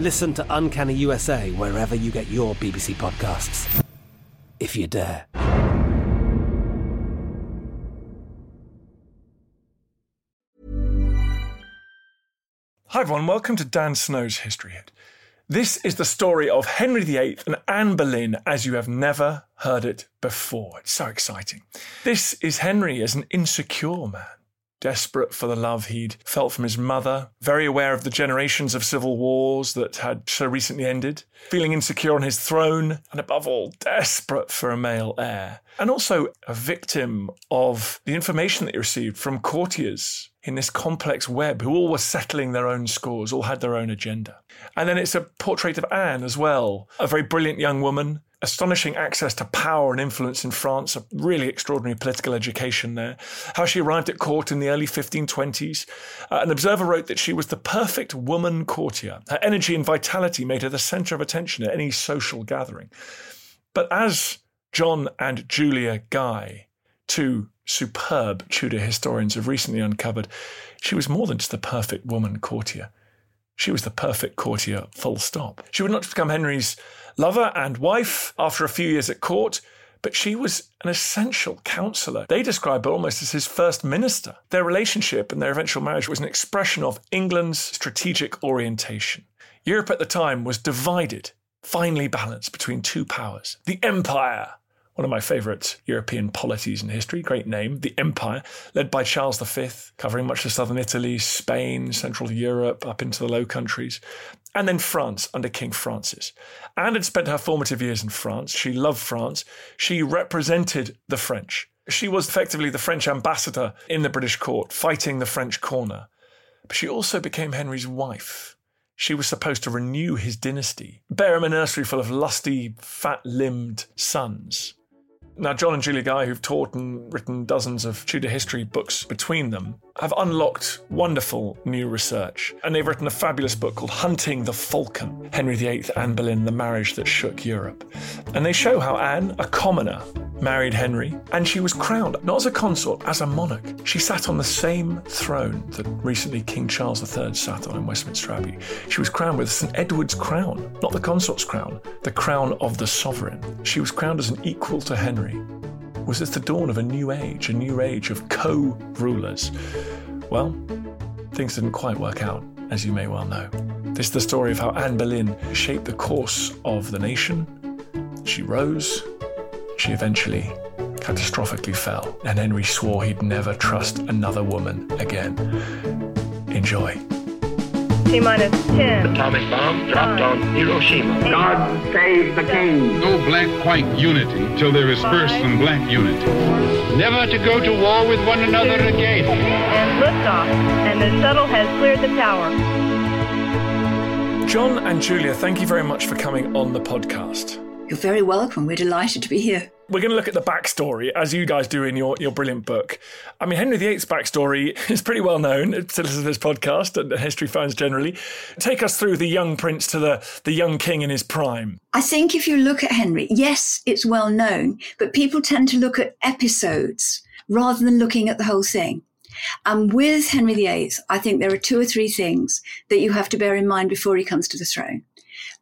Listen to Uncanny USA wherever you get your BBC podcasts, if you dare. Hi, everyone. Welcome to Dan Snow's History Hit. This is the story of Henry VIII and Anne Boleyn as you have never heard it before. It's so exciting. This is Henry as an insecure man, desperate for the love he'd felt from his mother, very aware of the generations of civil wars that had so recently ended, feeling insecure on his throne, and above all, desperate for a male heir. And also a victim of the information that he received from courtiers in this complex web who all were settling their own scores, all had their own agenda. And then it's a portrait of Anne as well, a very brilliant young woman, astonishing access to power and influence in France, a really extraordinary political education there. How she arrived at court in the early 1520s. Uh, an observer wrote that she was the perfect woman courtier. Her energy and vitality made her the centre of attention at any social gathering. But as John and Julia Guy, two superb Tudor historians have recently uncovered, she was more than just the perfect woman courtier. She was the perfect courtier, full stop. She would not just become Henry's lover and wife after a few years at court, but she was an essential counselor. They describe her almost as his first minister. Their relationship and their eventual marriage was an expression of England's strategic orientation. Europe at the time was divided, finely balanced between two powers the Empire one of my favourite European polities in history, great name, the Empire, led by Charles V, covering much of southern Italy, Spain, Central Europe, up into the Low Countries, and then France under King Francis. Anne had spent her formative years in France. She loved France. She represented the French. She was effectively the French ambassador in the British court, fighting the French corner. But she also became Henry's wife she was supposed to renew his dynasty, bear him a nursery full of lusty, fat limbed sons. Now, John and Julia Guy, who've taught and written dozens of Tudor history books between them, have unlocked wonderful new research. And they've written a fabulous book called Hunting the Falcon Henry VIII, Anne Boleyn, the marriage that shook Europe. And they show how Anne, a commoner, married Henry, and she was crowned, not as a consort, as a monarch. She sat on the same throne that recently King Charles III sat on in Westminster Abbey. She was crowned with St Edward's crown, not the consort's crown, the crown of the sovereign. She was crowned as an equal to Henry. Was this the dawn of a new age, a new age of co rulers? Well, things didn't quite work out, as you may well know. This is the story of how Anne Boleyn shaped the course of the nation. She rose, she eventually catastrophically fell, and Henry swore he'd never trust another woman again. Enjoy. T minus 10. Atomic bomb dropped on Hiroshima. God save the king. No black white unity till there is first some black unity. Never to go to war with one another again. And liftoff. And the shuttle has cleared the tower. John and Julia, thank you very much for coming on the podcast. You're very welcome. We're delighted to be here. We're going to look at the backstory, as you guys do in your, your brilliant book. I mean, Henry VIII's backstory is pretty well known to listeners to this podcast and history fans generally. Take us through the young prince to the, the young king in his prime. I think if you look at Henry, yes, it's well known, but people tend to look at episodes rather than looking at the whole thing. And with Henry VIII, I think there are two or three things that you have to bear in mind before he comes to the throne.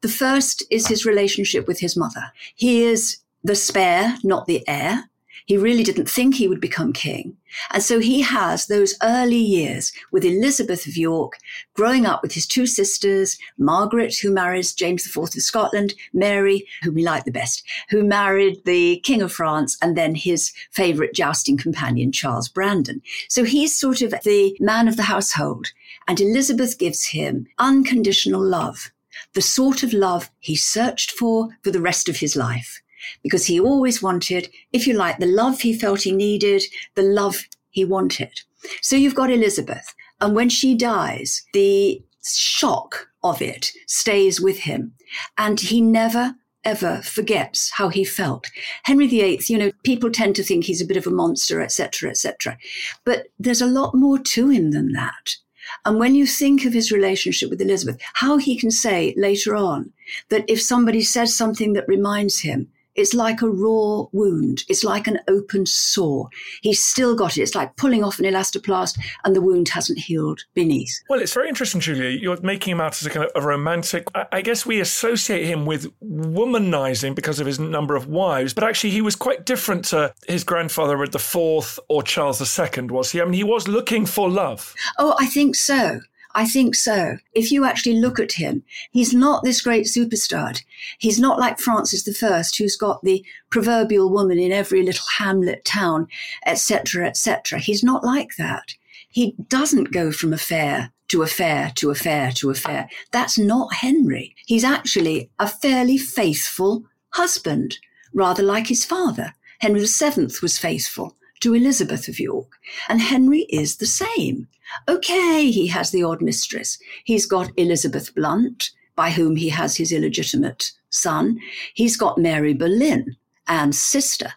The first is his relationship with his mother. He is the spare, not the heir. He really didn't think he would become king. And so he has those early years with Elizabeth of York, growing up with his two sisters, Margaret, who marries James IV of Scotland, Mary, whom he liked the best, who married the King of France, and then his favorite jousting companion, Charles Brandon. So he's sort of the man of the household. And Elizabeth gives him unconditional love, the sort of love he searched for for the rest of his life because he always wanted, if you like, the love he felt he needed, the love he wanted. So you've got Elizabeth. And when she dies, the shock of it stays with him. And he never ever forgets how he felt. Henry VIII, you know, people tend to think he's a bit of a monster, etc., etc. But there's a lot more to him than that. And when you think of his relationship with Elizabeth, how he can say later on that if somebody says something that reminds him, it's like a raw wound. It's like an open sore. He's still got it. It's like pulling off an elastoplast and the wound hasn't healed beneath. Well, it's very interesting, Julia. You're making him out as a kind of a romantic. I guess we associate him with womanizing because of his number of wives, but actually he was quite different to his grandfather Edward IV or Charles II, was he? I mean, he was looking for love. Oh, I think so. I think so. If you actually look at him, he's not this great superstar. He's not like Francis I, who's got the proverbial woman in every little hamlet town, etc., etc. He's not like that. He doesn't go from affair to affair to affair to affair. That's not Henry. He's actually a fairly faithful husband, rather like his father. Henry VII was faithful to Elizabeth of York, and Henry is the same. Okay, he has the odd mistress. He's got Elizabeth Blunt, by whom he has his illegitimate son. He's got Mary Boleyn, Anne's sister.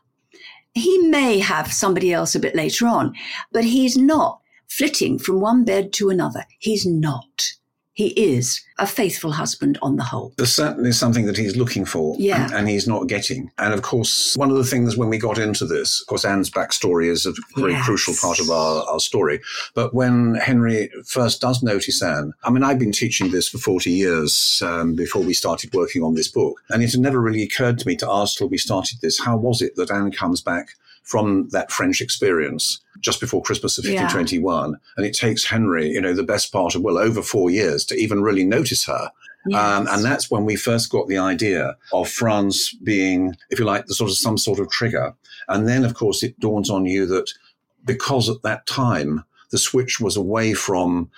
He may have somebody else a bit later on, but he's not flitting from one bed to another. He's not he is a faithful husband on the whole. There's certainly something that he's looking for yeah. and he's not getting. And of course, one of the things when we got into this, of course, Anne's backstory is a very yes. crucial part of our, our story. But when Henry first does notice Anne, I mean, I've been teaching this for 40 years um, before we started working on this book. And it had never really occurred to me to ask till we started this, how was it that Anne comes back from that French experience just before Christmas of 1521. Yeah. And it takes Henry, you know, the best part of, well, over four years to even really notice her. Yes. Um, and that's when we first got the idea of France being, if you like, the sort of some sort of trigger. And then, of course, it dawns on you that because at that time the switch was away from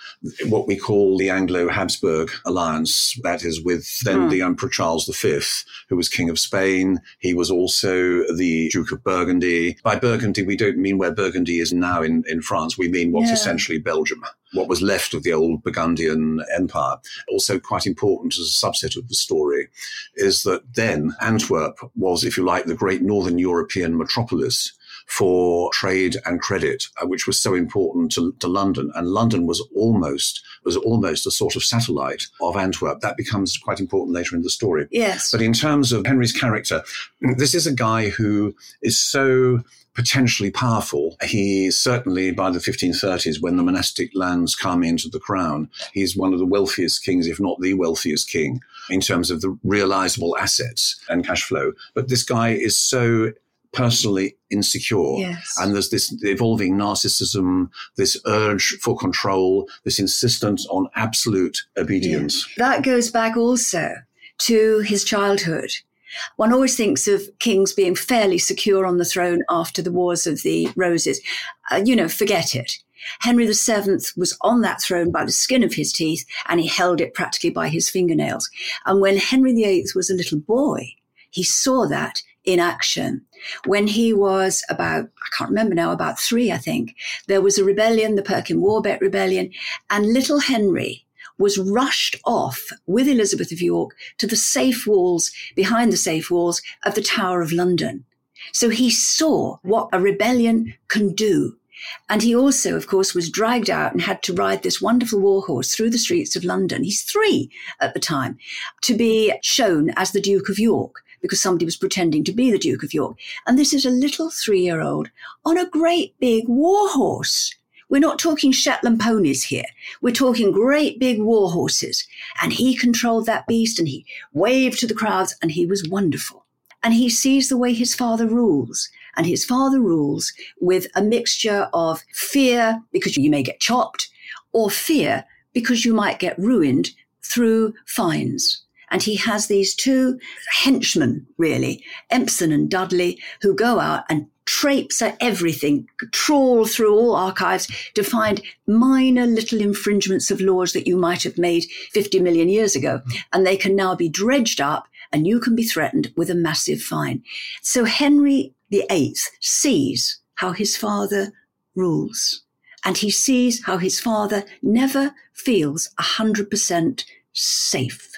what we call the Anglo-Habsburg alliance, that is with then hmm. the Emperor Charles V, who was King of Spain. He was also the Duke of Burgundy. By Burgundy, we don't mean where Burgundy is now in, in France. We mean what's yeah. essentially Belgium what was left of the old Burgundian Empire. Also, quite important as a subset of the story is that then Antwerp was, if you like, the great northern European metropolis for trade and credit, uh, which was so important to, to London. And London was almost was almost a sort of satellite of Antwerp. That becomes quite important later in the story. Yes. But in terms of Henry's character, this is a guy who is so potentially powerful. He certainly, by the 1530s, when the monastic lands come into the crown, he's one of the wealthiest kings, if not the wealthiest king, in terms of the realizable assets and cash flow. But this guy is so personally insecure. Yes. And there's this evolving narcissism, this urge for control, this insistence on absolute obedience. Yeah. That goes back also to his childhood. One always thinks of kings being fairly secure on the throne after the Wars of the Roses. Uh, you know, forget it. Henry VII was on that throne by the skin of his teeth and he held it practically by his fingernails. And when Henry VIII was a little boy, he saw that in action. When he was about, I can't remember now, about three, I think, there was a rebellion, the Perkin Warbeck Rebellion, and little Henry was rushed off with Elizabeth of York to the safe walls, behind the safe walls of the Tower of London. So he saw what a rebellion can do. And he also, of course, was dragged out and had to ride this wonderful war horse through the streets of London. He's three at the time to be shown as the Duke of York because somebody was pretending to be the Duke of York. And this is a little three year old on a great big war horse. We're not talking Shetland ponies here. We're talking great big war horses. And he controlled that beast and he waved to the crowds and he was wonderful. and he sees the way his father rules. And his father rules with a mixture of fear because you may get chopped or fear because you might get ruined through fines. And he has these two henchmen, really, Empson and Dudley, who go out and traipse at everything, trawl through all archives to find minor little infringements of laws that you might have made 50 million years ago. Mm. And they can now be dredged up and you can be threatened with a massive fine. So Henry VIII sees how his father rules and he sees how his father never feels 100% safe.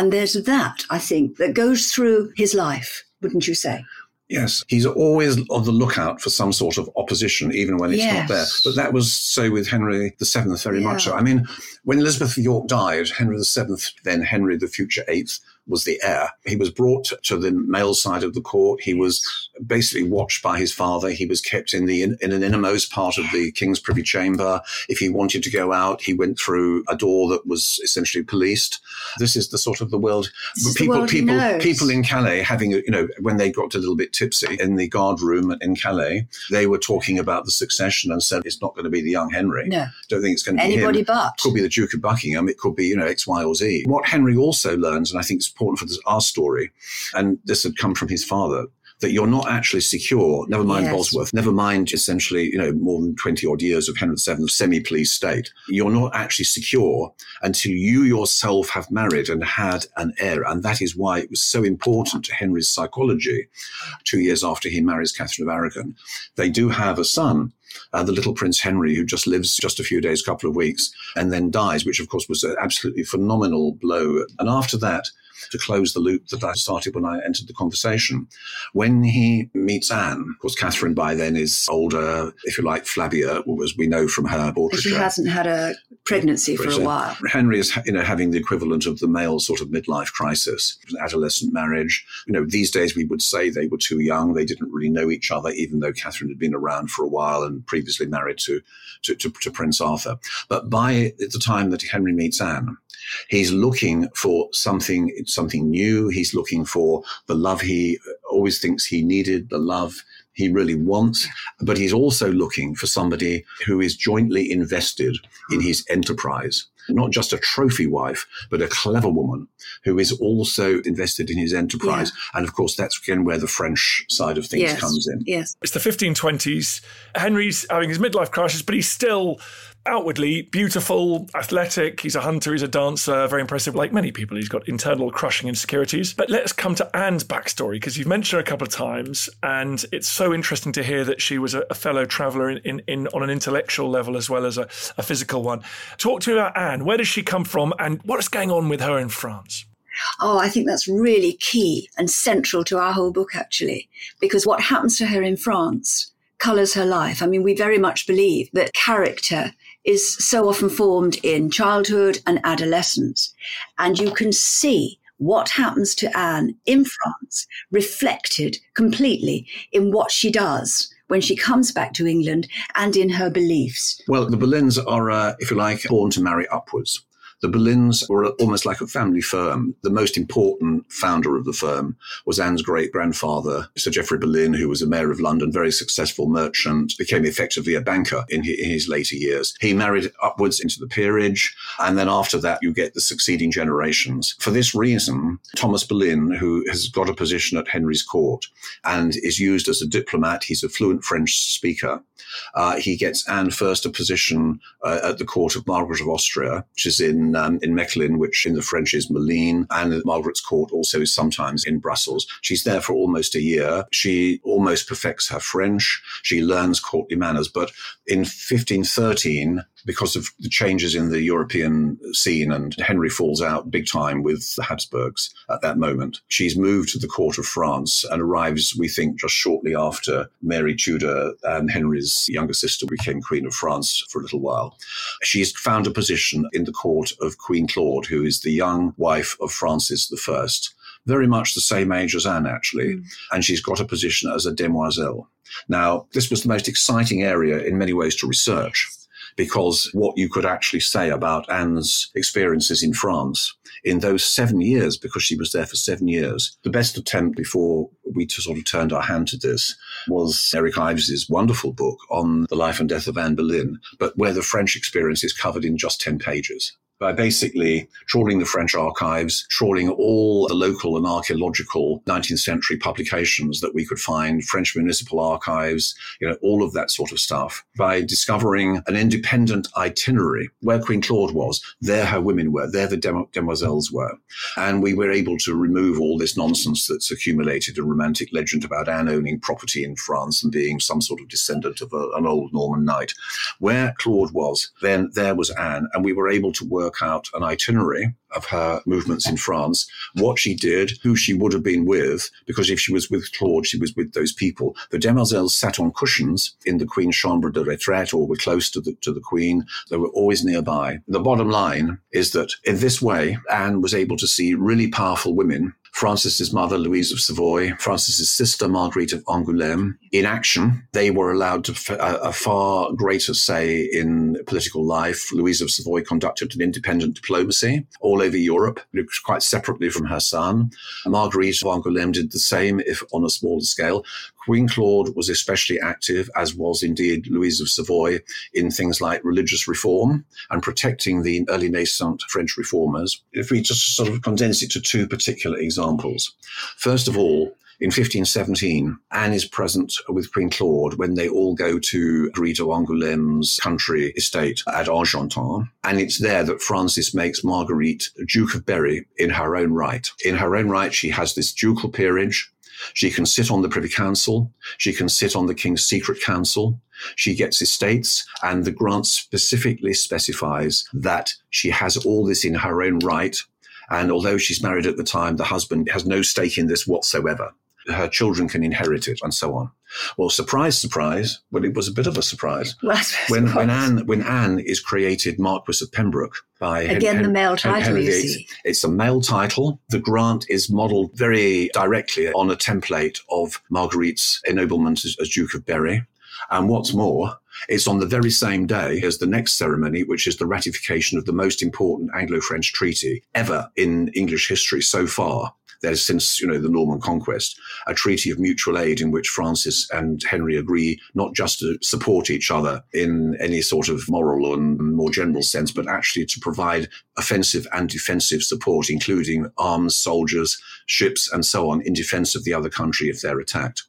And there's that, I think, that goes through his life, wouldn't you say? Yes, he's always on the lookout for some sort of opposition, even when it's yes. not there. But that was so with Henry VII, very yeah. much so. I mean, when Elizabeth of York died, Henry VII, then Henry the future eighth, was the heir. He was brought to the male side of the court. He was basically watched by his father. He was kept in the in, in an innermost part of the king's privy chamber. If he wanted to go out, he went through a door that was essentially policed. This is the sort of the world. This people, the world people, people in Calais having, you know, when they got a little bit tipsy in the guard room in Calais, they were talking about the succession and said it's not going to be the young Henry. No, don't think it's going to be anybody but could be the Duke of Buckingham. It could be, you know, X, Y, or Z. What Henry also learns, and I think it's important for this, our story, and this had come from his father, that you're not actually secure, never mind yes. Bosworth, never mind essentially, you know, more than 20 odd years of Henry VII's semi-police state. You're not actually secure until you yourself have married and had an heir. And that is why it was so important to Henry's psychology two years after he marries Catherine of Aragon. They do have a son, uh, the little Prince Henry, who just lives just a few days, couple of weeks, and then dies, which of course was an absolutely phenomenal blow. And after that, to close the loop that I started when I entered the conversation. When he meets Anne, of course, Catherine by then is older, if you like, flabbier, as we know from her portraiture. She hasn't had a pregnancy for a while. Henry is, you know, having the equivalent of the male sort of midlife crisis, adolescent marriage. You know, these days we would say they were too young. They didn't really know each other, even though Catherine had been around for a while and previously married to, to, to, to Prince Arthur. But by the time that Henry meets Anne, He's looking for something, something new. He's looking for the love he always thinks he needed, the love he really wants, but he's also looking for somebody who is jointly invested in his enterprise. Not just a trophy wife, but a clever woman who is also invested in his enterprise. Yeah. And of course, that's again where the French side of things yes. comes in. Yes. It's the 1520s. Henry's having his midlife crisis, but he's still outwardly beautiful, athletic. He's a hunter, he's a dancer, very impressive. Like many people, he's got internal crushing insecurities. But let's come to Anne's backstory because you've mentioned her a couple of times, and it's so interesting to hear that she was a, a fellow traveller in, in, in, on an intellectual level as well as a, a physical one. Talk to me about Anne. Where does she come from, and what is going on with her in France? Oh, I think that's really key and central to our whole book, actually, because what happens to her in France colours her life. I mean, we very much believe that character is so often formed in childhood and adolescence. And you can see what happens to Anne in France reflected completely in what she does when she comes back to England and in her beliefs. Well, the Boleyns are, uh, if you like, born to marry upwards. The Boleyns were almost like a family firm. The most important founder of the firm was Anne's great grandfather, Sir Geoffrey Boleyn, who was a mayor of London, very successful merchant, became effectively a banker in his later years. He married upwards into the peerage, and then after that, you get the succeeding generations. For this reason, Thomas Boleyn, who has got a position at Henry's court and is used as a diplomat, he's a fluent French speaker. Uh, he gets Anne first a position uh, at the court of Margaret of Austria, which is in um, in Mechlin, which in the French is Malines, and Margaret's court also is sometimes in Brussels. She's there for almost a year. She almost perfects her French. She learns courtly manners, but in 1513, because of the changes in the European scene, and Henry falls out big time with the Habsburgs at that moment. She's moved to the court of France and arrives, we think, just shortly after Mary Tudor and Henry's younger sister became Queen of France for a little while. She's found a position in the court of Queen Claude, who is the young wife of Francis I very much the same age as Anne, actually. Mm. And she's got a position as a demoiselle. Now, this was the most exciting area in many ways to research because what you could actually say about Anne's experiences in France in those seven years, because she was there for seven years, the best attempt before we sort of turned our hand to this was Eric Ives's wonderful book on the life and death of Anne Boleyn, but where the French experience is covered in just 10 pages by basically trawling the French archives, trawling all the local and archaeological 19th century publications that we could find, French municipal archives, you know, all of that sort of stuff, by discovering an independent itinerary where Queen Claude was, there her women were, there the dem- demoiselles were. And we were able to remove all this nonsense that's accumulated a romantic legend about Anne owning property in France and being some sort of descendant of a, an old Norman knight. Where Claude was, then there was Anne, and we were able to work work out an itinerary of her movements in France, what she did, who she would have been with, because if she was with Claude, she was with those people. The demoiselles sat on cushions in the Queen's chambre de retraite or were close to the, to the Queen. They were always nearby. The bottom line is that in this way, Anne was able to see really powerful women Francis's mother, Louise of Savoy, Francis's sister, Marguerite of Angoulême. In action, they were allowed a, uh, a, far greater say in political life. Louise of Savoy conducted an independent diplomacy all over Europe, quite separately from her son. Marguerite of Angoulême did the same, if on a smaller scale. Queen Claude was especially active, as was indeed Louise of Savoy, in things like religious reform and protecting the early nascent French reformers. If we just sort of condense it to two particular examples. First of all, in 1517, Anne is present with Queen Claude when they all go to Rita Angoulême's country estate at Argentan. And it's there that Francis makes Marguerite Duke of Berry in her own right. In her own right, she has this ducal peerage. She can sit on the Privy Council. She can sit on the King's Secret Council. She gets estates, and the grant specifically specifies that she has all this in her own right. And although she's married at the time, the husband has no stake in this whatsoever. Her children can inherit it, and so on. Well, surprise, surprise. Well, it was a bit of a surprise when when Anne when Anne is created Marquis of Pembroke by again Hen- the male title. Henry you see. It's a male title. The grant is modelled very directly on a template of Marguerite's ennoblement as, as Duke of Berry. And what's more, it's on the very same day as the next ceremony, which is the ratification of the most important Anglo-French treaty ever in English history so far there's since, you know, the Norman conquest, a treaty of mutual aid in which Francis and Henry agree not just to support each other in any sort of moral and more general sense, but actually to provide offensive and defensive support, including arms, soldiers, ships, and so on in defense of the other country if they're attacked.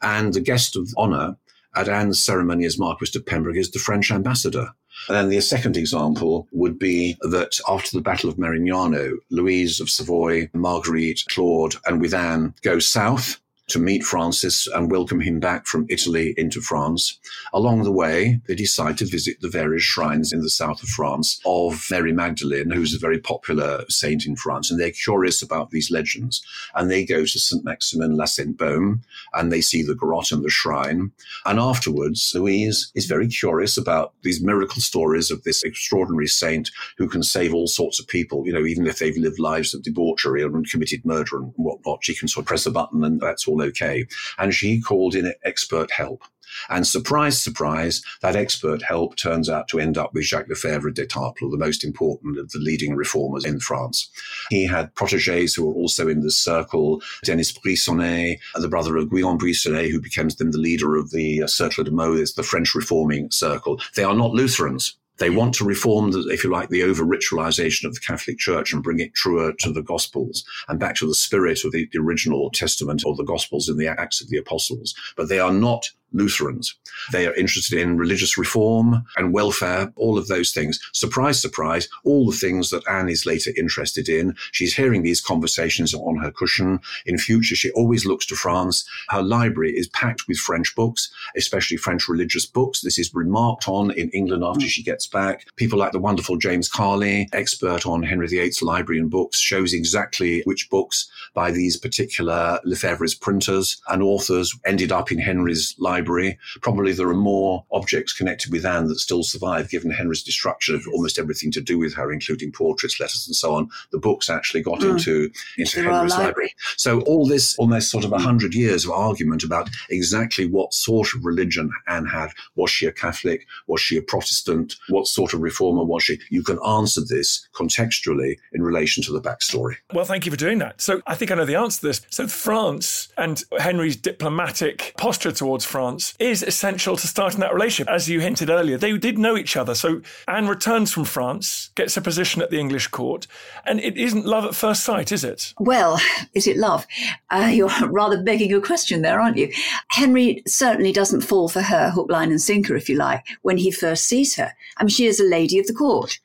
And the guest of honor at Anne's ceremony as Marquis of Pembroke is the French ambassador. And then the second example would be that after the Battle of Marignano, Louise of Savoy, Marguerite, Claude, and with Anne go south to meet Francis and welcome him back from Italy into France. Along the way, they decide to visit the various shrines in the south of France of Mary Magdalene, who's a very popular saint in France, and they're curious about these legends. And they go to St. Maximin La Sainte Baume and they see the garrote and the shrine. And afterwards, Louise is very curious about these miracle stories of this extraordinary saint who can save all sorts of people, you know, even if they've lived lives of debauchery and committed murder and whatnot. She can sort of press a button and that's all all okay. And she called in expert help. And surprise, surprise, that expert help turns out to end up with Jacques Lefebvre d'Etaples, the most important of the leading reformers in France. He had proteges who were also in the circle, Denis Briçonnet, the brother of Guillaume Briçonnet, who becomes then the leader of the uh, Cercle de Meaux, the French reforming circle. They are not Lutherans. They want to reform, the, if you like, the over ritualization of the Catholic Church and bring it truer to the Gospels and back to the spirit of the, the original Testament or the Gospels in the Acts of the Apostles. But they are not Lutherans. They are interested in religious reform and welfare, all of those things. Surprise, surprise, all the things that Anne is later interested in. She's hearing these conversations on her cushion. In future, she always looks to France. Her library is packed with French books, especially French religious books. This is remarked on in England after hmm. she gets back. People like the wonderful James Carley, expert on Henry VIII's library and books, shows exactly which books by these particular Lefebvre's printers and authors ended up in Henry's library library. Probably there are more objects connected with Anne that still survive, given Henry's destruction of almost everything to do with her, including portraits, letters, and so on. The books actually got mm. into, into Henry's library. library. So all this almost sort of a hundred years of argument about exactly what sort of religion Anne had. Was she a Catholic? Was she a Protestant? What sort of reformer was she? You can answer this contextually in relation to the backstory. Well, thank you for doing that. So I think I know the answer to this. So France and Henry's diplomatic posture towards France is essential to starting that relationship. As you hinted earlier, they did know each other. So Anne returns from France, gets a position at the English court, and it isn't love at first sight, is it? Well, is it love? Uh, you're rather begging a question there, aren't you? Henry certainly doesn't fall for her hook, line, and sinker, if you like, when he first sees her. I mean, she is a lady of the court.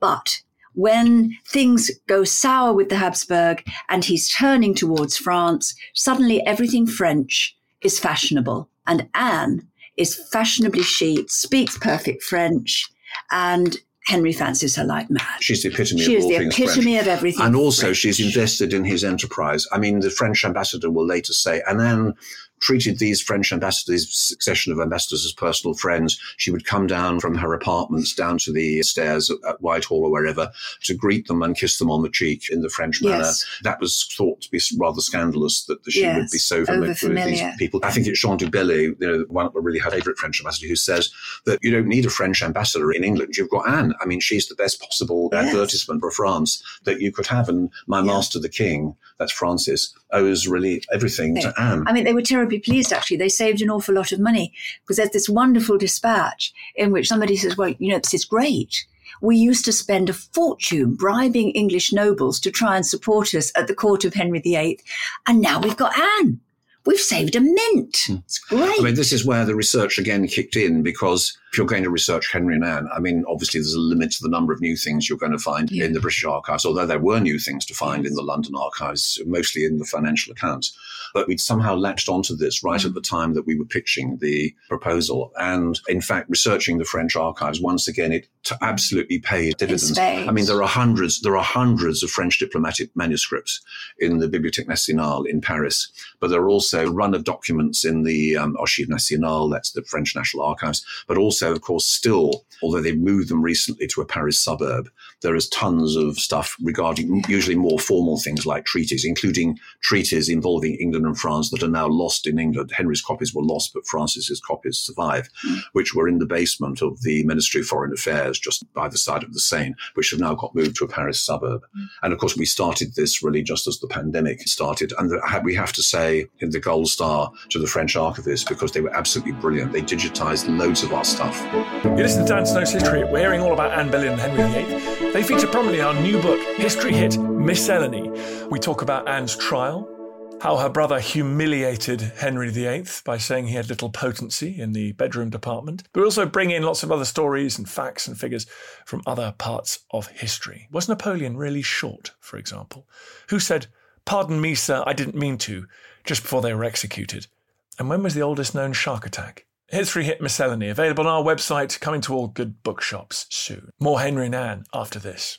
But when things go sour with the Habsburg and he's turning towards France, suddenly everything French is fashionable. And Anne is fashionably chic, speaks perfect French, and Henry fancies her like mad. She's the epitome she of all the things epitome French. of everything. And also, French. she's invested in his enterprise. I mean, the French ambassador will later say, and then treated these French ambassadors, succession of ambassadors, as personal friends. She would come down from her apartments down to the stairs at Whitehall or wherever to greet them and kiss them on the cheek in the French manner. Yes. That was thought to be rather scandalous that she yes. would be so familiar with these people. I think it's Jean du Bellay, you know, one of really her favourite French ambassador, who says that you don't need a French ambassador in England. You've got Anne. I mean, she's the best possible yes. advertisement for France that you could have. And my master, the king, that's Francis, owes really everything to Anne. I mean, they were terribly pleased, actually. They saved an awful lot of money because there's this wonderful dispatch in which somebody says, well, you know, this is great. We used to spend a fortune bribing English nobles to try and support us at the court of Henry VIII. And now we've got Anne we've saved a mint. Hmm. It's great. I mean, this is where the research again kicked in because if you're going to research Henry and Anne, I mean, obviously there's a limit to the number of new things you're going to find yeah. in the British archives, although there were new things to find in the London archives, mostly in the financial accounts. But we'd somehow latched onto this right mm. at the time that we were pitching the proposal. And in fact, researching the French archives, once again, it absolutely paid dividends. I mean, there are hundreds, there are hundreds of French diplomatic manuscripts in the Bibliothèque Nationale in Paris, but there are also a run of documents in the um, Archives Nationales, that's the French National Archives, but also, of course, still, although they've moved them recently to a Paris suburb, there is tons of stuff regarding usually more formal things like treaties, including treaties involving England and France that are now lost in England. Henry's copies were lost, but Francis's copies survive, mm. which were in the basement of the Ministry of Foreign Affairs just by the side of the Seine, which have now got moved to a Paris suburb. Mm. And of course, we started this really just as the pandemic started. And the, we have to say the gold star to the French archivists because they were absolutely brilliant. They digitized loads of our stuff. You listen to Dan Snow's History. We're hearing all about Anne Boleyn and Henry VIII. They feature prominently in our new book, History Hit Miscellany. We talk about Anne's trial, how her brother humiliated Henry VIII by saying he had little potency in the bedroom department, but also bring in lots of other stories and facts and figures from other parts of history. Was Napoleon really short, for example? Who said, Pardon me, sir, I didn't mean to, just before they were executed? And when was the oldest known shark attack? History Hit Miscellany, available on our website, coming to all good bookshops soon. More Henry and Anne after this.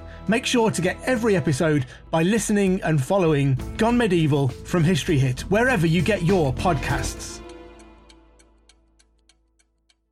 Make sure to get every episode by listening and following Gone Medieval from History Hit, wherever you get your podcasts.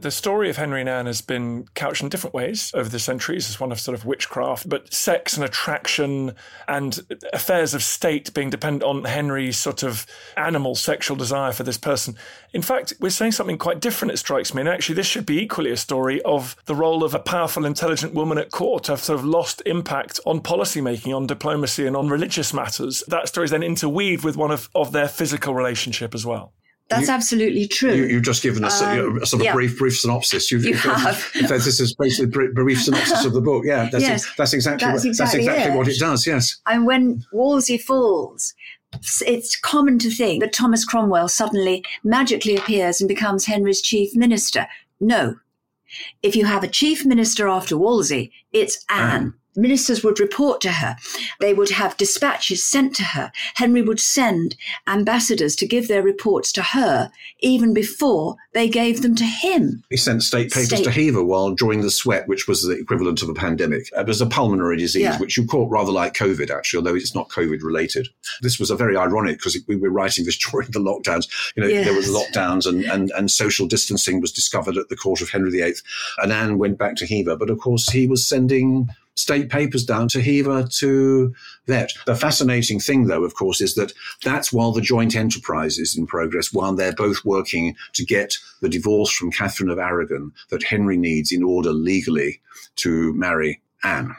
The story of Henry and Anne has been couched in different ways over the centuries as one of sort of witchcraft, but sex and attraction and affairs of state being dependent on Henry's sort of animal sexual desire for this person. In fact, we're saying something quite different, it strikes me. And actually, this should be equally a story of the role of a powerful, intelligent woman at court have sort of lost impact on policymaking, on diplomacy, and on religious matters. That story is then interweaved with one of, of their physical relationship as well. That's You- absolutely true. You, you've just given us a, you know, a sort of Um, yeah. brief, brief synopsis. You've, You you've- have. This is basically a brief synopsis of the book. Yeah, that's, Yes, that's exactly that's what, exactly that's exactly it. what it does. Yes. And when Wolsey falls, it's common to think that Thomas Cromwell suddenly magically appears and becomes Henry's chief minister. No. If you have a chief minister after Wolsey, it's Anne. Ministers would report to her. They would have dispatches sent to her. Henry would send ambassadors to give their reports to her even before they gave them to him. He sent state papers State- to Hever while during the sweat, which was the equivalent of a pandemic. Uh, it was a pulmonary disease, Yeah. which you caught rather like COVID, actually, although it's not COVID related. This was a very ironic because we were writing this during the lockdowns. You know, there was lockdowns and, and, and social distancing was discovered at the court of Henry VIII. And Anne went back to Hever. But of course, he was sending state papers down to Hever to vet. The fascinating thing, though, of course, is that that's while the joint enterprise is in progress, while they're both working to get the divorce from Catherine of Aragon that Henry needs in order legally to marry Anne.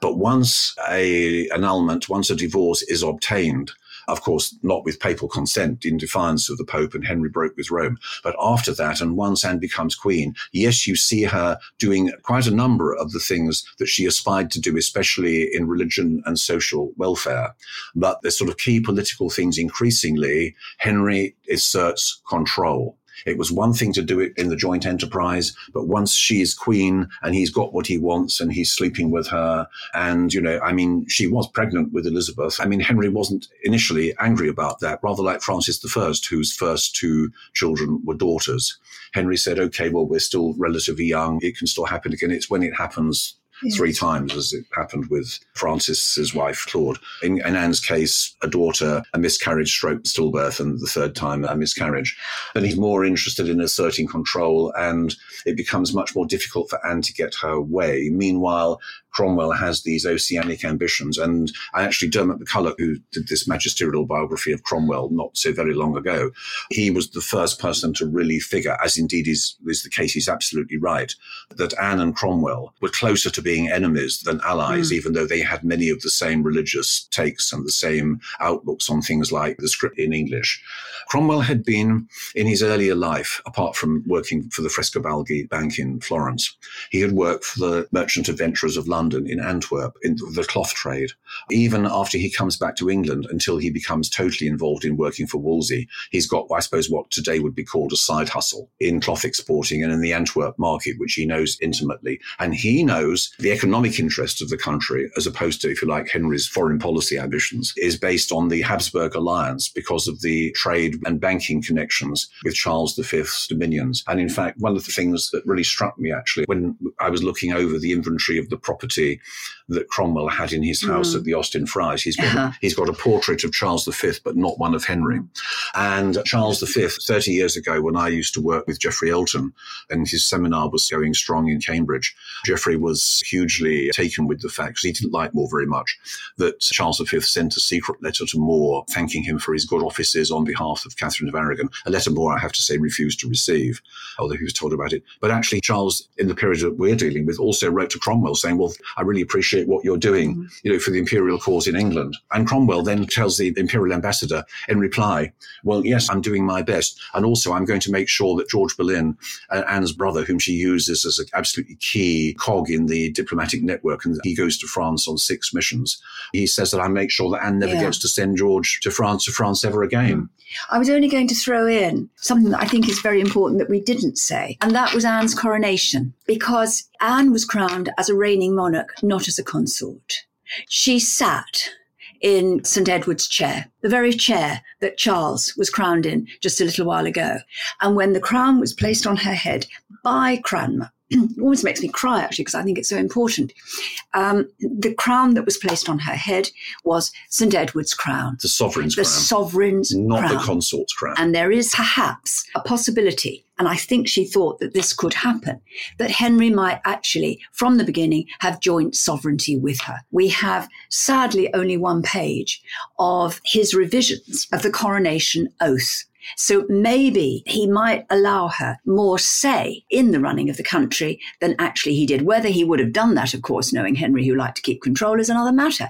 But once a annulment, once a divorce is obtained, of course, not with papal consent in defiance of the Pope and Henry broke with Rome. But after that, and once Anne becomes queen, yes, you see her doing quite a number of the things that she aspired to do, especially in religion and social welfare. But the sort of key political things increasingly, Henry asserts control. It was one thing to do it in the joint enterprise, but once she is queen and he's got what he wants and he's sleeping with her, and, you know, I mean, she was pregnant with Elizabeth. I mean, Henry wasn't initially angry about that, rather like Francis I, whose first two children were daughters. Henry said, okay, well, we're still relatively young. It can still happen again. It's when it happens three times, as it happened with Francis's wife, Claude. In, in Anne's case, a daughter, a miscarriage, stroke, stillbirth, and the third time, a miscarriage. Then he's more interested in asserting control, and it becomes much more difficult for Anne to get her way. Meanwhile, Cromwell has these oceanic ambitions. And I actually, Diarmaid MacCulloch, who did this magisterial biography of Cromwell not so very long ago, he was the first person to really figure, as indeed is, is the case, he's absolutely right, that Anne and Cromwell were closer to being enemies than allies, hmm. even though they had many of the same religious takes and the same outlooks on things like the script in English. Cromwell had been, in his earlier life, apart from working for the Frescobaldi Bank in Florence, he had worked for the Merchant Adventurers of London in Antwerp in the cloth trade. Even after he comes back to England, until he becomes totally involved in working for Wolsey, he's got, I suppose, what today would be called a side hustle in cloth exporting and in the Antwerp market, which he knows intimately. And he knows the economic interest of the country, as opposed to, if you like, Henry's foreign policy ambitions, is based on the Habsburg alliance because of the trade and banking connections with Charles V's dominions. And in fact, one of the things that really struck me actually when I was looking over the inventory of the property property that Cromwell had in his house Mm. at the Austin Friars. He's got, Uh-huh. he's got a portrait of Charles V, but not one of Henry. And Charles V, 30 years ago, when I used to work with Geoffrey Elton and his seminar was going strong in Cambridge, Geoffrey was hugely taken with the fact, because he didn't like More very much, that Charles V sent a secret letter to More thanking him for his good offices on behalf of Catherine of Aragon. A letter More, I have to say, refused to receive, although he was told about it. But actually, Charles, in the period that we're dealing with, also wrote to Cromwell saying, Well, I really appreciate what you're doing, you know, for the imperial cause in England. And Cromwell then tells the imperial ambassador in reply, Well, yes, I'm doing my best. And also, I'm going to make sure that George Boleyn, uh, Anne's brother, whom she uses as an absolutely key cog in the diplomatic network, and he goes to France on six missions. He says that I make sure that Anne never Yeah. gets to send George to France to France ever again. I was only going to throw in something that I think is very important that we didn't say, and that was Anne's coronation, because Anne was crowned as a reigning monarch, not as a consort. She sat in St. Edward's chair, the very chair that Charles was crowned in just a little while ago. And when the crown was placed on her head by Cranmer, it almost makes me cry actually because I think it's so important. Um, the crown that was placed on her head was St. Edward's crown. The sovereign's the crown. The sovereign's not crown. the consort's crown. And there is perhaps a possibility, and I think she thought that this could happen, that Henry might actually, from the beginning, have joint sovereignty with her. We have sadly only one page of his revisions of the coronation oath. So maybe he might allow her more say in the running of the country than actually he did. Whether he would have done that, of course, knowing Henry, who liked to keep control, is another matter.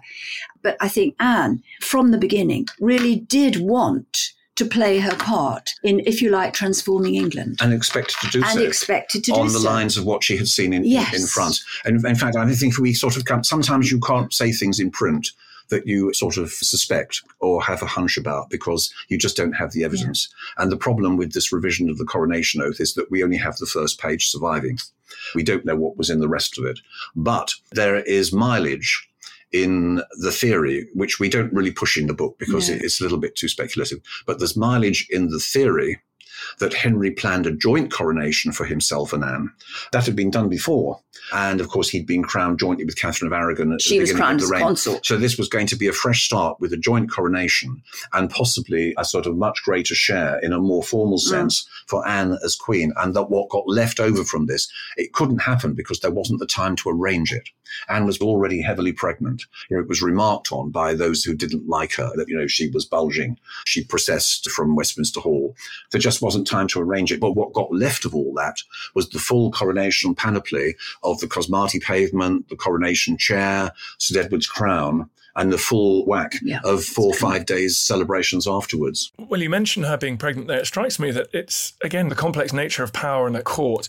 But I think Anne, from the beginning, really did want to play her part in, if you like, transforming England. and expected to do And so. And expected to do so. on the so. lines of what she had seen in, Yes. in France. And in fact, I think we sort of sometimes you can't say things in print that you sort of suspect or have a hunch about because you just don't have the evidence. And the problem with this revision of the coronation oath is that we only have the first page surviving. We don't know what was in the rest of it. But there is mileage in the theory, which we don't really push in the book because it- it's a little bit too speculative. But there's mileage in the theory that Henry planned a joint coronation for himself and Anne. That had been done before. And of course, he'd been crowned jointly with Catherine of Aragon at She the was beginning crowned of as the reign. consort. So this was going to be a fresh start with a joint coronation and possibly a sort of much greater share in a more formal Mm. sense for Anne as queen. And that what got left over from this, it couldn't happen because there wasn't the time to arrange it. Anne was already heavily pregnant. You know, it was remarked on by those who didn't like her that, you know, she was bulging. She processed from Westminster Hall. There just wasn't time to arrange it. But what got left of all that was the full coronation panoply of the Cosmati pavement, the coronation chair, St. Edward's crown, and the full whack Yeah. of four or five days celebrations afterwards. Well, you mentioned her being pregnant there. It strikes me that it's, again, the complex nature of power in a court.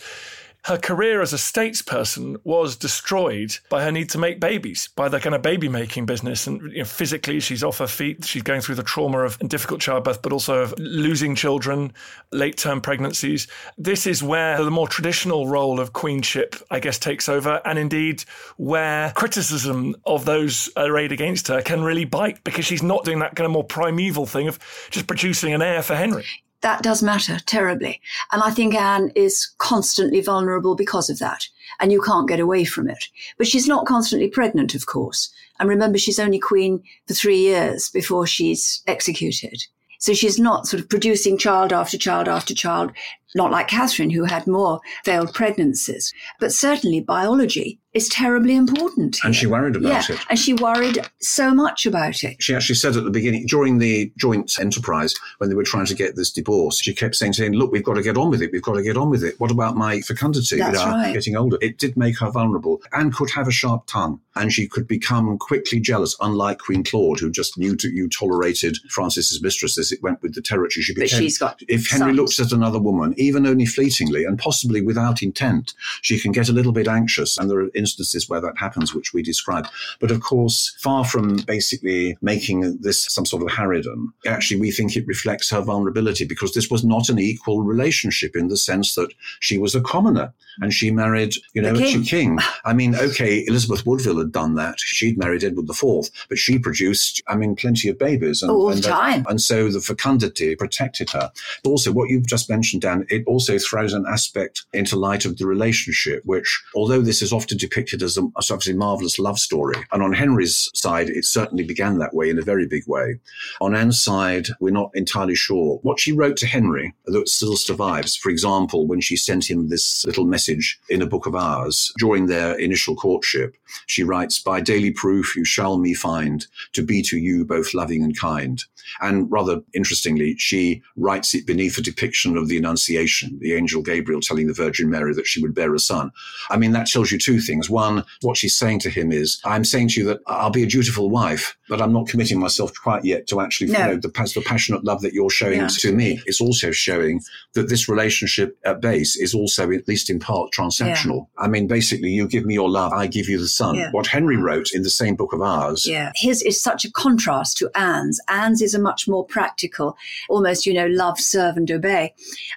Her career as a statesperson was destroyed by her need to make babies, by the kind of baby making business. And you know, physically, she's off her feet. She's going through the trauma of difficult childbirth, but also of losing children, late term pregnancies. This is where the more traditional role of queenship, I guess, takes over. And indeed, where criticism of those arrayed against her can really bite because she's not doing that kind of more primeval thing of just producing an heir for Henry. That does matter terribly. And I think Anne is constantly vulnerable because of that. And you can't get away from it. But she's not constantly pregnant, of course. And remember, she's only queen for three years before she's executed. So she's not sort of producing child after child after child, not like Catherine, who had more failed pregnancies. But certainly biology is terribly important. And she worried about yeah, it. And she worried so much about it. She actually said at the beginning, during the joint enterprise, when they were trying to get this divorce, she kept saying to him, look, we've got to get on with it. We've got to get on with it. What about my fecundity? That's You know, right. Getting older. It did make her vulnerable. Anne could have a sharp tongue and she could become quickly jealous, unlike Queen Claude, who just knew to, you tolerated Francis's mistress as it went with the territory. She But became, she's got if Henry sons. looks at another woman, even only fleetingly and possibly without intent, she can get a little bit anxious. And there are instances where that happens, which we describe. But of course, far from basically making this some sort of harridan, actually, we think it reflects her vulnerability because this was not an equal relationship in the sense that she was a commoner and she married, you know, a king. king. I mean, okay, Elizabeth Woodville had done that. She'd married Edward IV, but she produced, I mean, plenty of babies. And, All the and time. and so the fecundity protected her. But also, what you've just mentioned, Dan, it also throws an aspect into light of the relationship, which, although this is often depicted as a, a obviously marvelous love story, and on Henry's side, it certainly began that way in a very big way. On Anne's side, we're not entirely sure. What she wrote to Henry that still survives, for example, when she sent him this little message in a book of hours during their initial courtship, she writes, By daily proof you shall me find to be to you both loving and kind. And rather interestingly, she writes it beneath a depiction of the Annunciation, the angel Gabriel telling the Virgin Mary that she would bear a son. I mean, that tells you two things. One, what she's saying to him is, I'm saying to you that I'll be a dutiful wife, but I'm not committing myself quite yet to actually no. you know, the, the passionate love that you're showing yeah. to me. It's also showing that this relationship at base is also, at least in part, transactional. Yeah. I mean, basically, you give me your love, I give you the son. Yeah. What Henry wrote in the same book of hours. Yeah. His is such a contrast to Anne's. Anne's is a much more practical, almost, you know, love, serve, and obey.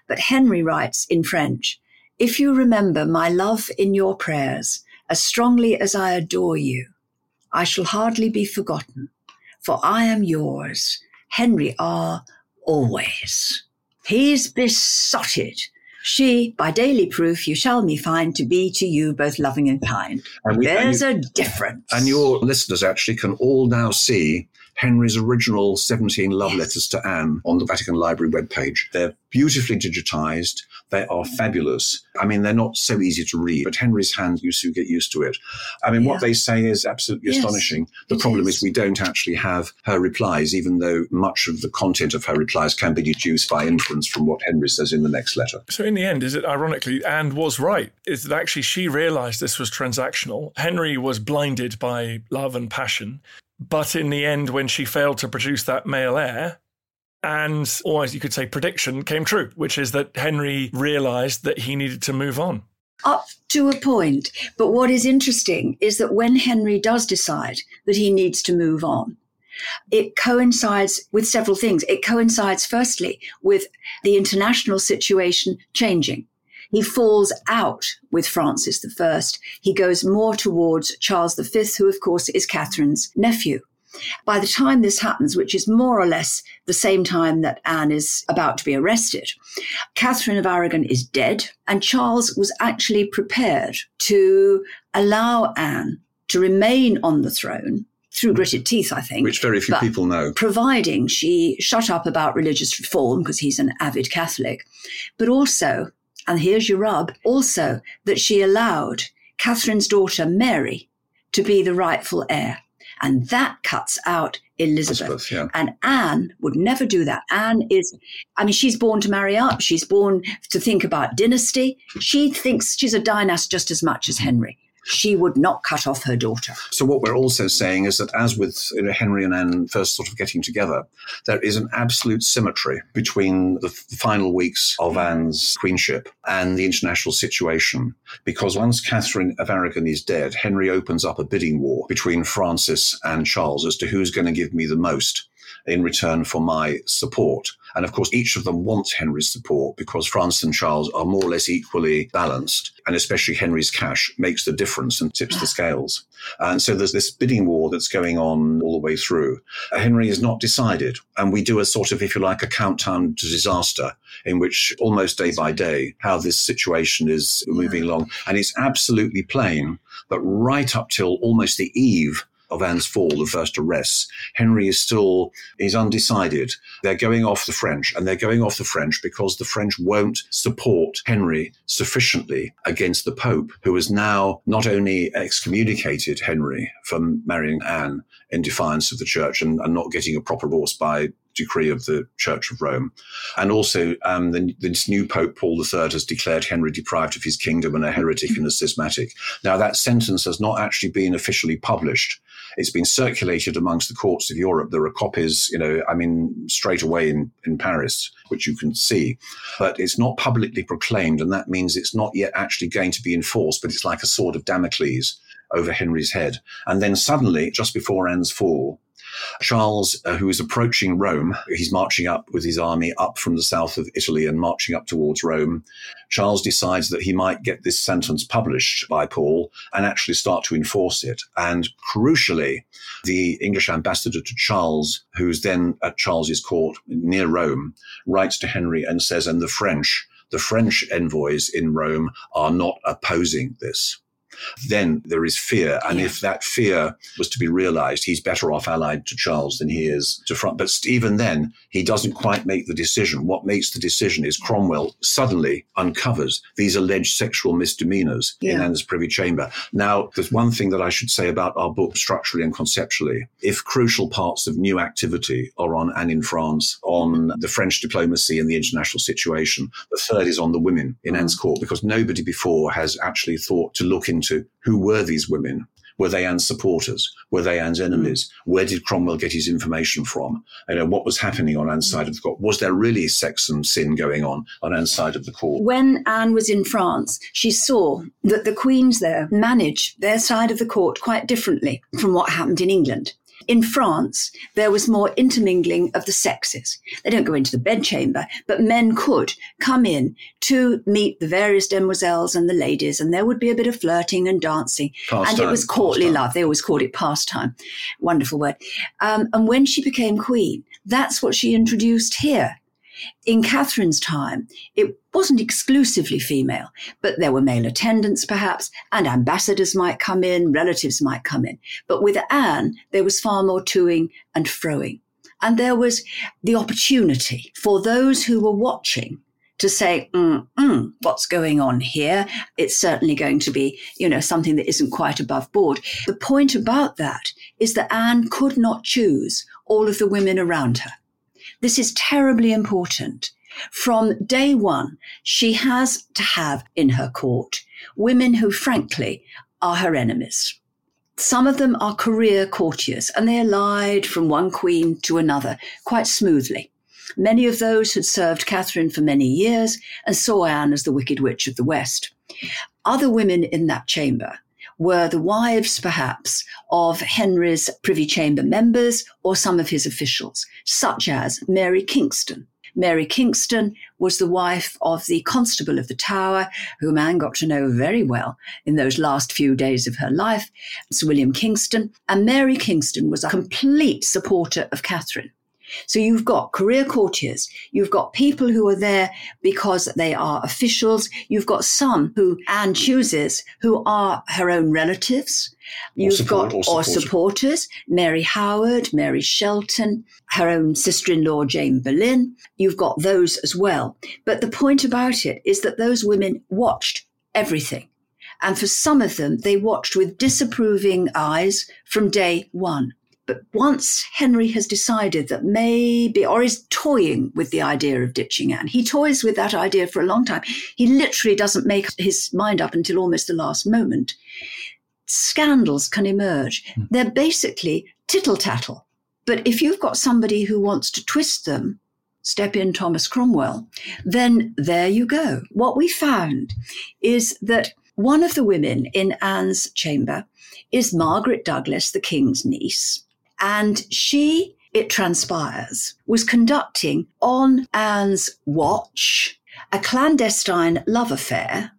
But Henry writes in French, if you remember my love in your prayers as strongly as I adore you, I shall hardly be forgotten, for I am yours, Henry R. Always. He's besotted she, by daily proof, you shall me find to be to you both loving and kind. And we, There's and you, a difference. And your listeners actually can all now see Henry's original 17 love letters to Anne on the Vatican Library webpage. They're beautifully digitized. They are fabulous. I mean, they're not so easy to read, but Henry's hand, you to get used to it. I mean, yeah. what they say is absolutely yes, astonishing. The problem is. is we don't actually have her replies, even though much of the content of her replies can be deduced by inference from what Henry says in the next letter. So, in the end, is it ironically, Anne was right? Is that actually she realized this was transactional? Henry was blinded by love and passion. But in the end, when she failed to produce that male heir, and or as you could say prediction came true, which is that Henry realized that he needed to move on. Up to a point. But what is interesting is that when Henry does decide that he needs to move on, it coincides with several things. It coincides, firstly, with the international situation changing. He falls out with Francis I. He goes more towards Charles V, who, of course, is Catherine's nephew. By the time this happens, which is more or less the same time that Anne is about to be arrested, Catherine of Aragon is dead, and Charles was actually prepared to allow Anne to remain on the throne through gritted teeth, I think. Which very few people know. Providing she shut up about religious reform, because he's an avid Catholic, but also and here's your rub, also that she allowed Catherine's daughter Mary to be the rightful heir. And that cuts out Elizabeth. Elizabeth yeah. And Anne would never do that. Anne is, I mean, she's born to marry up. She's born to think about dynasty. She thinks she's a dynast just as much as Henry she would not cut off her daughter. So what we're also saying is that as with Henry and Anne first sort of getting together, there is an absolute symmetry between the final weeks of Anne's queenship and the international situation. Because once Catherine of Aragon is dead, Henry opens up a bidding war between Francis and Charles as to who's going to give me the most in return for my support. And of course, each of them wants Henry's support because France and Charles are more or less equally balanced. And especially Henry's cash makes the difference and tips the scales. And so there's this bidding war that's going on all the way through. Henry is not decided. And we do a sort of, if you like, a countdown to disaster in which almost day by day, how this situation is moving along. And it's absolutely plain that right up till almost the eve of Anne's fall, the first arrests, Henry is still is undecided. They're going off the French, and they're going off the French because the French won't support Henry sufficiently against the Pope, who has now not only excommunicated Henry from marrying Anne in defiance of the Church and, and not getting a proper divorce by decree of the Church of Rome. And also, um, the, this new Pope Paul III has declared Henry deprived of his kingdom and a heretic and a schismatic. Now, that sentence has not actually been officially published. It's been circulated amongst the courts of Europe. There are copies, you know, I mean, straight away in, in Paris, which you can see, but it's not publicly proclaimed. And that means it's not yet actually going to be enforced, but it's like a sword of Damocles over Henry's head. And then suddenly, just before Anne's fall, Charles, uh, who is approaching Rome, he's marching up with his army up from the south of Italy and marching up towards Rome. Charles decides that he might get this sentence published by Paul and actually start to enforce it. And crucially, the English ambassador to Charles, who's then at Charles's court near Rome, writes to Henry and says, and the French the French envoys in Rome are not opposing this then there is fear. And yeah. if that fear was to be realized, he's better off allied to Charles than he is to France. But even then, he doesn't quite make the decision. What makes the decision is Cromwell suddenly uncovers these alleged sexual misdemeanors yeah. in Anne's privy chamber. Now, there's one thing that I should say about our book structurally and conceptually. If crucial parts of new activity are on Anne in France, on the French diplomacy and the international situation, the third is on the women in mm. Anne's court, because nobody before has actually thought to look into who were these women? Were they Anne's supporters? Were they Anne's mm. enemies? Where did Cromwell get his information from? You know, what was happening on Anne's mm. side of the court? Was there really sex and sin going on on Anne's side of the court? When Anne was in France, she saw that the queens there managed their side of the court quite differently from what happened in England. In France, there was more intermingling of the sexes. They don't go into the bedchamber, but men could come in to meet the various demoiselles and the ladies, and there would be a bit of flirting and dancing. Pastime, and it was courtly pastime. love. They always called it pastime. Wonderful word. Um, and when she became queen, that's what she introduced here in Catherine's time, it wasn't exclusively female, but there were male attendants perhaps, and ambassadors might come in, relatives might come in. But with Anne, there was far more toing and froing. And there was the opportunity for those who were watching to say, mm, what's going on here? It's certainly going to be, you know, something that isn't quite above board. The point about that is that Anne could not choose all of the women around her. This is terribly important. From day one, she has to have in her court women who, frankly, are her enemies. Some of them are career courtiers and they allied from one queen to another quite smoothly. Many of those had served Catherine for many years and saw Anne as the Wicked Witch of the West. Other women in that chamber were the wives, perhaps, of Henry's Privy Chamber members or some of his officials, such as Mary Kingston. Mary Kingston was the wife of the Constable of the Tower, whom Anne got to know very well in those last few days of her life, Sir William Kingston. And Mary Kingston was a complete supporter of Catherine. So you've got career courtiers, you've got people who are there because they are officials, you've got some who Anne chooses who are her own relatives. You've support, got or, or supporters, Mary Howard, Mary Shelton, her own sister-in-law Jane Boleyn. You've got those as well. But the point about it is that those women watched everything. And for some of them, they watched with disapproving eyes from day one. But once Henry has decided that maybe, or is toying with the idea of ditching Anne, he toys with that idea for a long time. He literally doesn't make his mind up until almost the last moment. Scandals can emerge. Mm. They're basically tittle tattle. But if you've got somebody who wants to twist them, step in Thomas Cromwell, then there you go. What we found is that one of the women in Anne's chamber is Margaret Douglas, the king's niece. And she, it transpires, was conducting on Anne's watch a clandestine love affair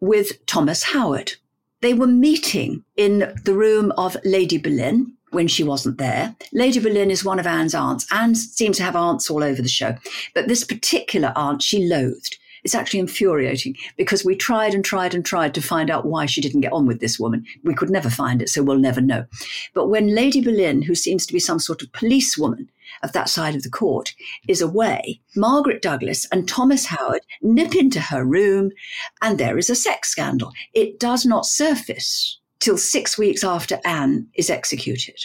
with Thomas Howard. They were meeting in the room of Lady Boleyn when she wasn't there. Lady Boleyn is one of Anne's aunts. Anne seems to have aunts all over the show, but this particular aunt she loathed. It's actually infuriating because we tried and tried and tried to find out why she didn't get on with this woman. We could never find it, so we'll never know. But when Lady Boleyn, who seems to be some sort of policewoman of that side of the court, is away, Margaret Douglas and Thomas Howard nip into her room, and there is a sex scandal. It does not surface till six weeks after Anne is executed.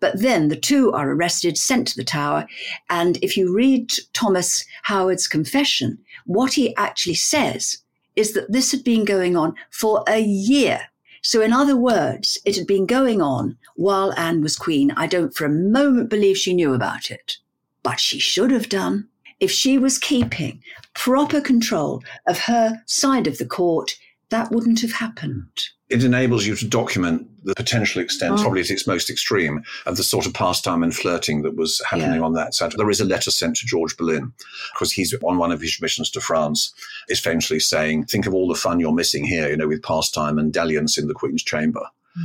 But then the two are arrested, sent to the tower. And if you read Thomas Howard's confession, what he actually says is that this had been going on for a year. So, in other words, it had been going on while Anne was queen. I don't for a moment believe she knew about it, but she should have done. If she was keeping proper control of her side of the court, that wouldn't have happened it enables you to document the potential extent, oh. probably at its most extreme, of the sort of pastime and flirting that was happening yeah. on that side. There is a letter sent to George Boleyn because he's on one of his missions to France, is famously saying, Think of all the fun you're missing here, you know, with pastime and dalliance in the Queen's chamber.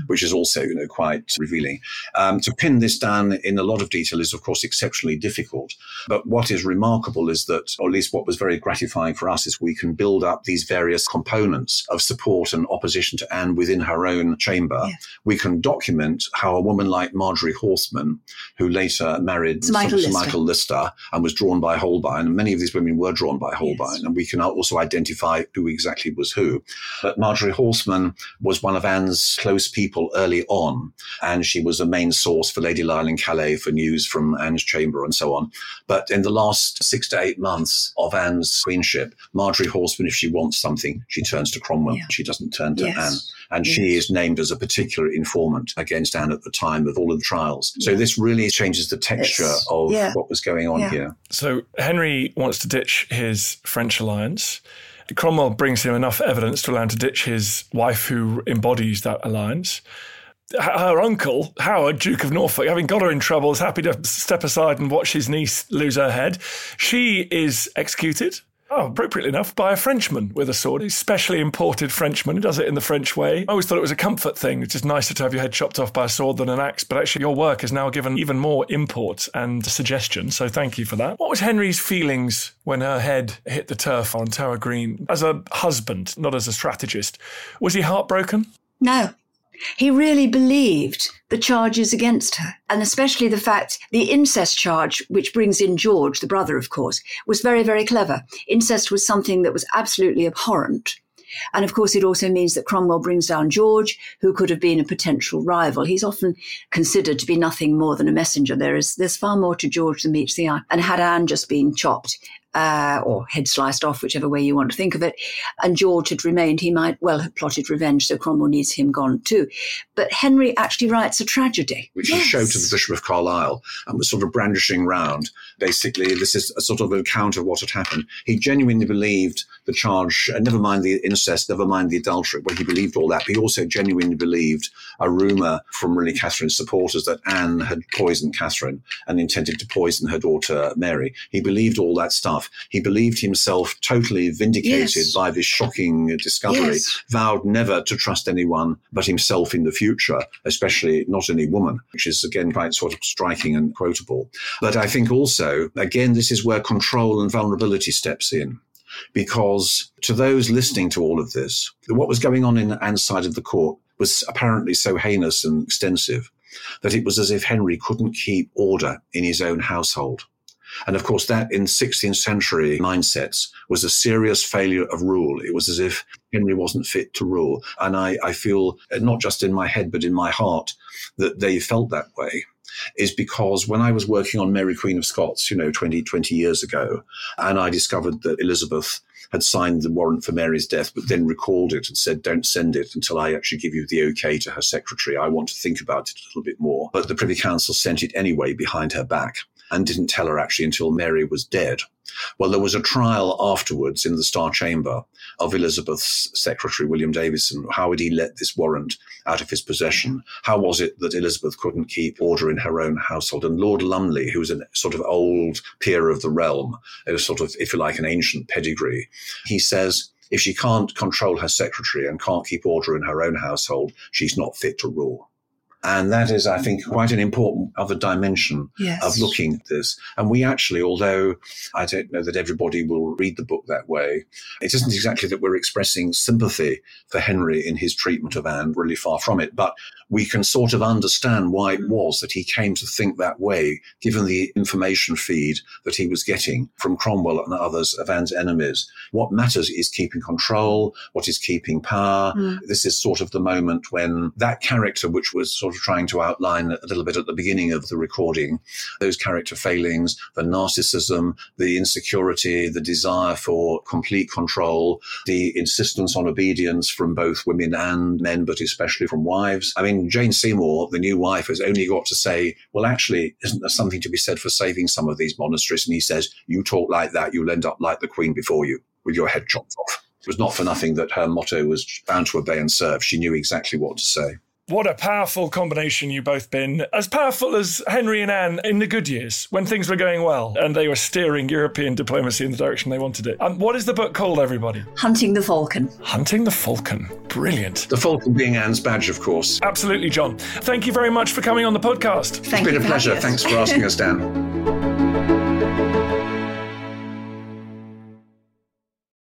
Which is also, you know, quite revealing. Um, to pin this down in a lot of detail is, of course, exceptionally difficult. But what is remarkable is that, or at least what was very gratifying for us, is we can build up these various components of support and opposition to Anne within her own chamber. Yeah. We can document how a woman like Marjorie Horseman, who later married Sir Michael, Lister. Michael Lister and was drawn by Holbein, and many of these women were drawn by Holbein, yes. and we can also identify who exactly was who. But Marjorie Horseman was one of Anne's close people early on, and she was a main source for Lady Lisle in Calais for news from Anne's chamber and so on. But in the last six to eight months of Anne's queenship, Marjorie Horseman, if she wants something, she turns to Cromwell. Yeah. She doesn't turn to yes. Anne. And yes. she is named as a particular informant against Anne at the time of all of the trials. So this really changes the texture it's, of yeah. what was going on here. So Henry wants to ditch his French alliance. Cromwell brings him enough evidence to allow him to ditch his wife, who embodies that alliance. Her uncle, Howard, Duke of Norfolk, having got her in trouble, is happy to step aside and watch his niece lose her head. She is executed Oh, appropriately enough, by a Frenchman with a sword. He's specially imported Frenchman who does it in the French way. I always thought it was a comfort thing. It's just nicer to have your head chopped off by a sword than an axe. But actually, your work has now given even more import and suggestion. So thank you for that. What was Henry's feelings when her head hit the turf on Tower Green? As a husband, not as a strategist, was he heartbroken? No. He really believed the charges against her, and especially the fact the incest charge, which brings in George, the brother, of course, was very, very clever. Incest was something that was absolutely abhorrent. And of course, it also means that Cromwell brings down George, who could have been a potential rival. He's often considered to be nothing more than a messenger. There is, there's far more to George than meets the eye. And had Anne just been chopped, uh, or head sliced off, whichever way you want to think of it, and George had remained, he might well have plotted revenge, so Cromwell needs him gone too. But Henry actually writes a tragedy. Which yes. he showed to the Bishop of Carlisle and was sort of brandishing round. Basically, this is a sort of account of what had happened. He genuinely believed the charge, uh, never mind the incest, never mind the adultery, well, he believed all that, but he also genuinely believed a rumour from really Catherine's supporters that Anne had poisoned Catherine and intended to poison her daughter Mary. He believed all that stuff enough. He believed himself totally vindicated yes. by this shocking discovery, yes. vowed never to trust anyone but himself in the future, especially not any woman, which is again quite sort of striking and quotable. But I think also, again, this is where control and vulnerability steps in because to those listening to all of this, what was going on in Anne's side of the court was apparently so heinous and extensive that it was as if Henry couldn't keep order in his own household. And of course, that in 16th century mindsets was a serious failure of rule. It was as if Henry wasn't fit to rule. And I, I feel, uh, not just in my head, but in my heart, that they felt that way is because when I was working on Mary Queen of Scots, you know, 20, 20 years ago, and I discovered that Elizabeth had signed the warrant for Mary's death, but then recalled it and said, don't send it until I actually give you the okay to her secretary. I want to think about it a little bit more. But the Privy Council sent it anyway behind her back and didn't tell her actually until Mary was dead. Well, there was a trial afterwards in the Star Chamber of Elizabeth's secretary, William Davison. How had he let this warrant out of his possession? How was it that Elizabeth couldn't keep order in her own household? And Lord Lumley, who was a sort of old peer of the realm, a sort of, if you like, an ancient pedigree, he says, if she can't control her secretary and can't keep order in her own household, she's not fit to rule. And that is, I think, quite an important other dimension yes. of looking at this. And we actually, although I don't know that everybody will read the book that way, it isn't exactly that we're expressing sympathy for Henry in his treatment of Anne, really far from it. But we can sort of understand why it was that he came to think that way, given the information feed that he was getting from Cromwell and others of Anne's enemies. What matters is keeping control, what is keeping power. Mm. This is sort of the moment when that character, which was sort of trying to outline a little bit at the beginning of the recording, those character failings, the narcissism, the insecurity, the desire for complete control, the insistence on obedience from both women and men, but especially from wives. I mean, Jane Seymour, the new wife, has only got to say, well, actually, isn't there something to be said for saving some of these monasteries? And he says, you talk like that, you'll end up like the queen before you with your head chopped off. It was not for nothing that her motto was bound to obey and serve. She knew exactly what to say. What a powerful combination you both been. As powerful as Henry and Anne in the good years, when things were going well and they were steering European diplomacy in the direction they wanted it. Um, what is the book called, everybody? Hunting the Falcon. Hunting the Falcon. Brilliant. The Falcon being Anne's badge, of course. Absolutely, John. Thank you very much for coming on the podcast. Thank it's been you a pleasure. Thanks for asking us, Dan.